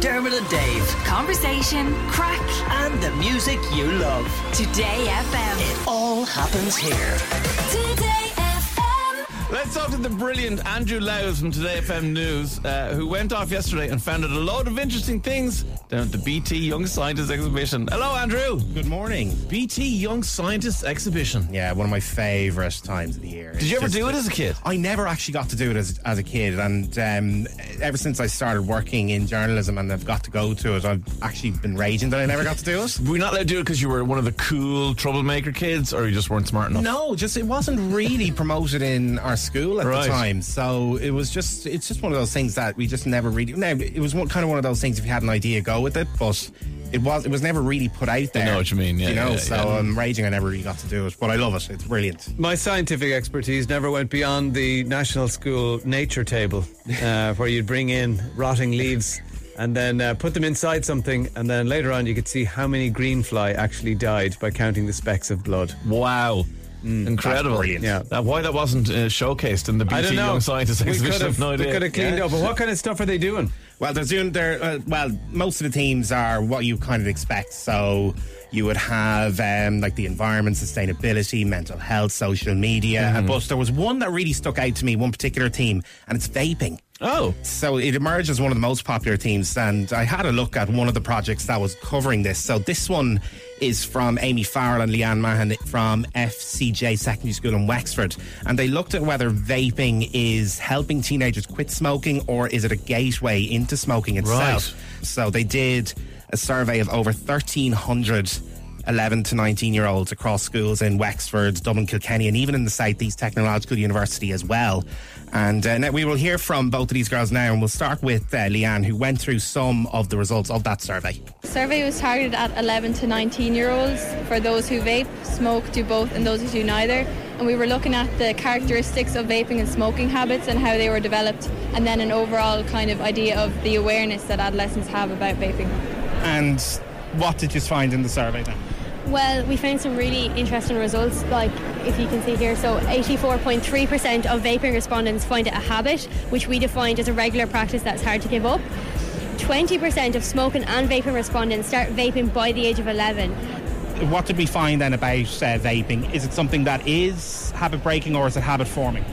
Dermot and Dave. Conversation, crack, And the music you love. Today FM. It all happens here. Today. Let's talk to the brilliant Andrew Lowes from Today FM News, uh, who went off yesterday and found out a load of interesting things down at the BT Young Scientists exhibition. Hello, Andrew. Good morning. BT Young Scientists exhibition. Yeah, one of my favourite times of the year. Did you ever do it as a kid? I never actually got to do it as, as a kid, and um, ever since I started working in journalism and I've got to go to it, I've actually been raging that I never got to do it. Were you not allowed to do it because you were one of the cool troublemaker kids, or you just weren't smart enough? No, just it wasn't really promoted in our school at Right. the time, so it was just it's just one of those things that we just never really. Now it was one, kind of one of those things. If you had an idea, go with it, but. It was. It was never really put out there. You know what you mean, yeah, you know. yeah, so yeah. I'm raging. I never really got to do it, but I love it. It's brilliant. My scientific expertise never went beyond the National School nature table, uh, where you'd bring in rotting leaves and then uh, put them inside something, and then later on you could see how many greenfly actually died by counting the specks of blood. Wow. Incredible. that's. Yeah. Now, why that wasn't uh, showcased in the I BT don't know. Young Scientist we exhibition, could I have, have no we idea. could have cleaned Yeah. up. But what kind of stuff are they doing? Well, they're doing their uh, well. Most of the teams are what you kind of expect. So you would have um, like the environment, sustainability, mental health, social media. Mm-hmm. But there was one that really stuck out to me. One particular team, and it's vaping. Oh. So it emerged as one of the most popular themes, and I had a look at one of the projects that was covering this. So this one is from Amy Farrell and Leanne Mahan from FCJ Secondary School in Wexford, and they looked at whether vaping is helping teenagers quit smoking or is it a gateway into smoking itself. So they did a survey of over 1,300 11 to 19 year olds across schools in Wexford, Dublin, Kilkenny, and even in the Southeast Technological University as well. And uh, now we will hear from both of these girls now, and we'll start with uh, Leanne, who went through some of the results of that survey. The survey was targeted at 11 to 19 year olds for those who vape, smoke, do both, and those who do neither. And we were looking at the characteristics of vaping and smoking habits and how they were developed, and then an overall kind of idea of the awareness that adolescents have about vaping. And what did you find in the survey then? Well, we found some really interesting results, like if you can see here. So, 84.3% of vaping respondents find it a habit, which we defined as a regular practice that's hard to give up. 20% of smoking and vaping respondents start vaping by the age of 11. What did we find then about uh, vaping? Is it something that is habit breaking or is it habit forming?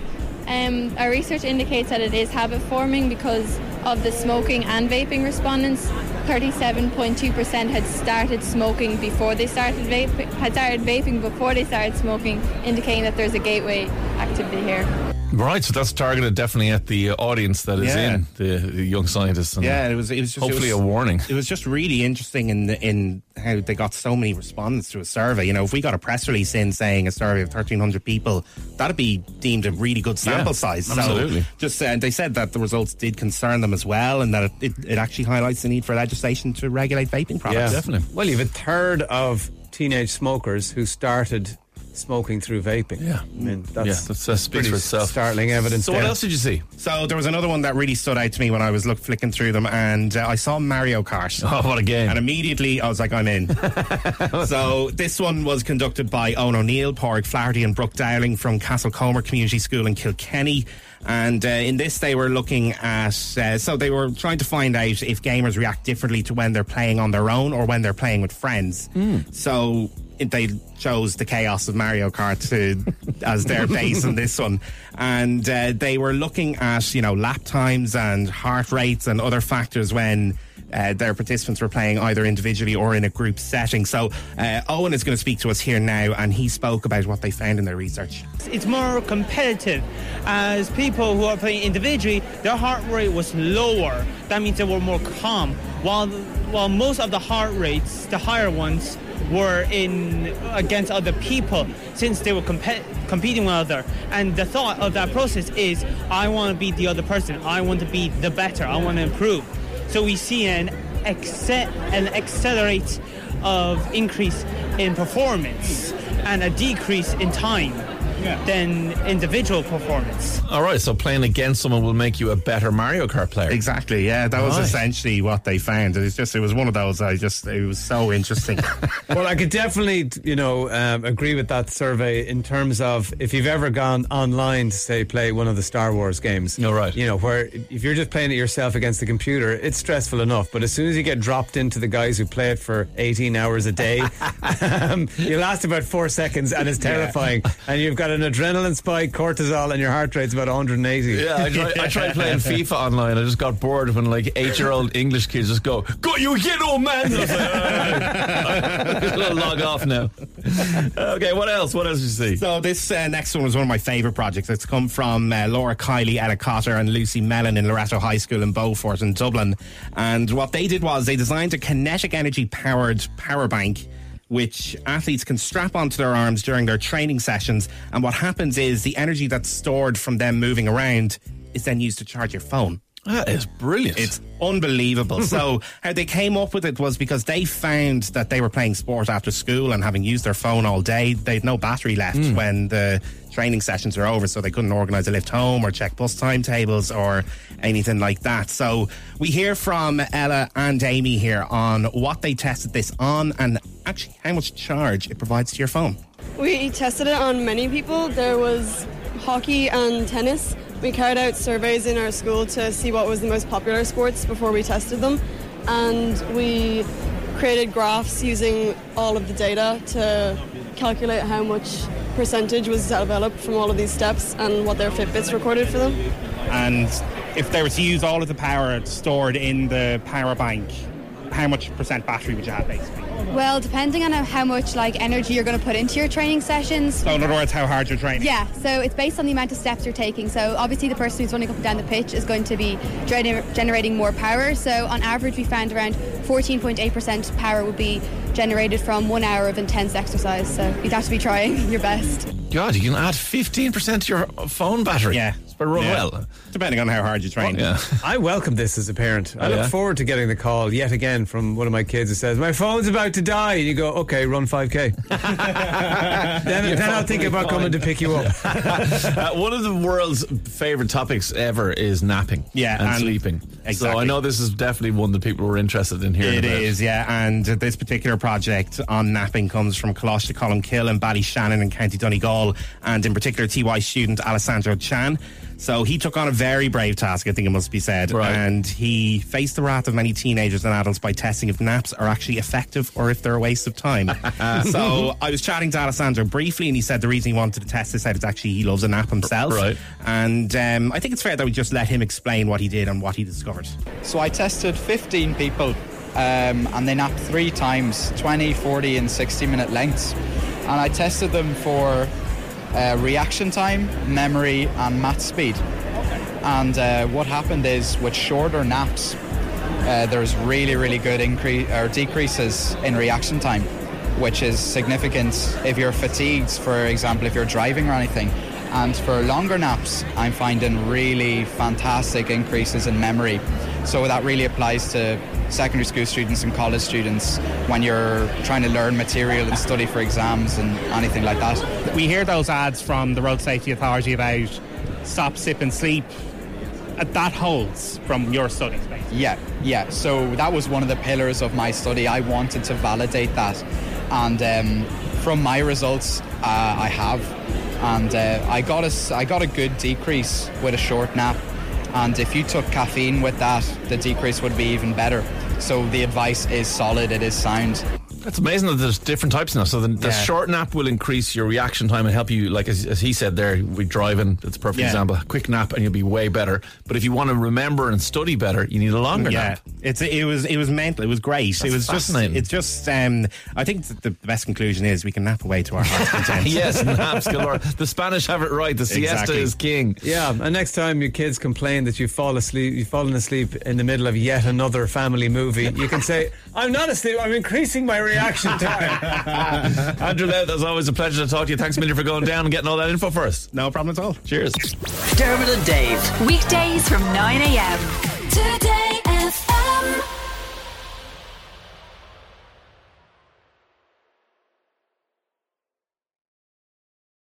Um, our research indicates that it is habit forming because of the smoking and vaping respondents. 37.2% had started smoking before they started vaping, had started vaping before they started smoking, indicating that there's a gateway activity here. Right, so that's targeted definitely at the uh, audience that is Yeah. in the, the young scientists. And Yeah, it was. It was just, hopefully it was, a warning. It was just really interesting in the, in how they got so many respondents to a survey. You know, if we got a press release in saying a survey of thirteen hundred people, that'd be deemed a really good sample Yeah, size. absolutely. So just uh, they said that the results did concern them as well, and that it, it, it actually highlights the need for legislation to regulate vaping products. definitely. Well, you have a third of teenage smokers who started smoking through vaping. Yeah. I mean, that's, yeah, that's, that speaks for itself. Startling evidence. So, what there. else did you see? So there was another one that really stood out to me when I was look flicking through them, and uh, I saw Mario Kart. Oh, what a game. And immediately I was like, I'm in. so this one was conducted by Owen O'Neill, Porrick Flaherty, and Brooke Dowling from Castle Castlecomer Community School in Kilkenny. And uh, in this, they were looking at, uh, so they were trying to find out if gamers react differently to when they're playing on their own or when they're playing with friends. So it- they chose the chaos of Mario Kart to, as their base in this one. And uh, they were looking at, you know, lap times and heart rates and other factors when uh, their participants were playing either individually or in a group setting. So uh, Owen is going to speak to us here now, and he spoke about what they found in their research. it's more competitive as people who are playing individually their heart rate was lower that means they were more calm while while most of the heart rates the higher ones were in against other people since they were compe- competing with other. And the thought of that process is i want to be the other person. I want to be the better. I want to improve. So we see an acce- an accelerate of increase in performance and a decrease in time than individual performance. All right, so playing against someone will make you a better Mario Kart player. Exactly. Yeah, that was Right. essentially what they found. It's just it was one of those. I just it was so interesting. Well, I could definitely, you know, um, agree with that survey in terms of if you've ever gone online to say play one of the Star Wars games. You're right. You know, where if you're just playing it yourself against the computer, it's stressful enough. But as soon as you get dropped into the guys who play it for 18 hours a day, um, you last about four seconds and it's terrifying. And you've got an adrenaline spike, cortisol, and your heart rate's about 180. Yeah, I tried, I tried playing FIFA online. I just got bored when like eight-year-old English kids just go, "Got you again, old man." I was like, "Alright." I'll log off now. Okay, what else? What else did you see? So this uh, next one was one of my favourite projects. It's come from uh, Laura Kiley, Ella Cotter, and Lucy Mellon in Loreto High School in Beaufort in Dublin. And what they did was they designed a kinetic energy powered power bank. Which athletes can strap onto their arms during their training sessions. And what happens is the energy that's stored from them moving around is then used to charge your phone. That is brilliant. It's unbelievable. so, how they came up with it was because they found that they were playing sport after school and having used their phone all day, they had no battery left hmm. when the training sessions were over, so they couldn't organise a lift home or check bus timetables or anything like that. So, we hear from Ella and Amy here on what they tested this on and actually how much charge it provides to your phone. We tested it on many people. There was hockey and tennis. We carried out surveys in our school to see what was the most popular sports before we tested them. And we created graphs using all of the data to calculate how much percentage was developed from all of these steps and what their Fitbits recorded for them. And if they were to use all of the power stored in the power bank, how much percent battery would you have basically? Well, depending on how much like energy you're going to put into your training sessions. So, in other words, how hard you're training? Yeah, so it's based on the amount of steps you're taking. So obviously, the person who's running up and down the pitch is going to be generating more power. So on average, we found around 14.8% power would be generated from one hour of intense exercise. So you'd have to be trying your best. God, you can add 15% to your phone battery. Yeah. It's better run Yeah. well. Depending on how hard you train. Yeah. I welcome this as a parent. I Oh, look yeah? forward to getting the call yet again from one of my kids who says, My phone's about to die. And you go, Okay, run 5K. then then I'll think about coming to pick you up. Uh, one of the world's favorite topics ever is napping Yeah, and, and- sleeping. So. I know this is definitely one that people were interested in hearing It about. is, yeah. And this particular project on napping comes from Coláiste Cholmcille and Ballyshannon in County Donegal, and in particular TY student Alessandro Chan. So he took on a very brave task, I think it must be said, Right. and he faced the wrath of many teenagers and adults by testing if naps are actually effective or if they're a waste of time. so I was chatting to Alessandro briefly, and he said the reason he wanted to test this out is actually he loves a nap himself. Right. And um, I think it's fair that we just let him explain what he did and what he discovered. So I tested 15 people um, and they napped three times 20, 40, and 60 minute lengths. And I tested them for uh, reaction time, memory, and math speed. And uh, what happened is with shorter naps, uh, there's really, really good increase or decreases in reaction time, which is significant if you're fatigued, for example, if you're driving or anything. And for longer naps, I'm finding really fantastic increases in memory. So that really applies to secondary school students and college students when you're trying to learn material and study for exams and anything like that. We hear those ads from the Road Safety Authority about stop, sip, and sleep. Uh, That holds from your studies, basically. Yeah, yeah. So that was one of the pillars of my study. I wanted to validate that, and um, from my results, uh, I have, and uh, I got a I got a good decrease with a short nap, and if you took caffeine with that, the decrease would be even better. So the advice is solid. It is sound. It's amazing that there's different types now. So the, the Yeah. short nap will increase your reaction time and help you, like as, as he said there, we driving. That's a perfect Yeah. example. Quick nap and you'll be way better. But if you want to remember and study better, you need a longer Yeah, nap. it's it was it was mental. It was great. it That's was just fascinating. it's just. Um, I think the best conclusion is we can nap away to our heart's content. yes, naps galore. The Spanish have it right. The siesta Exactly. is king. Yeah, and next time your kids complain that you fall asleep, you've fallen asleep in the middle of yet another family movie, you can say, "I'm not asleep. I'm increasing my reaction time." Andrew Louth, as always, a pleasure to talk to you. Thanks a million for going down and getting all that info for us. No problem at all. Cheers. Dermot and Dave. Weekdays from 9 a.m. Today FM.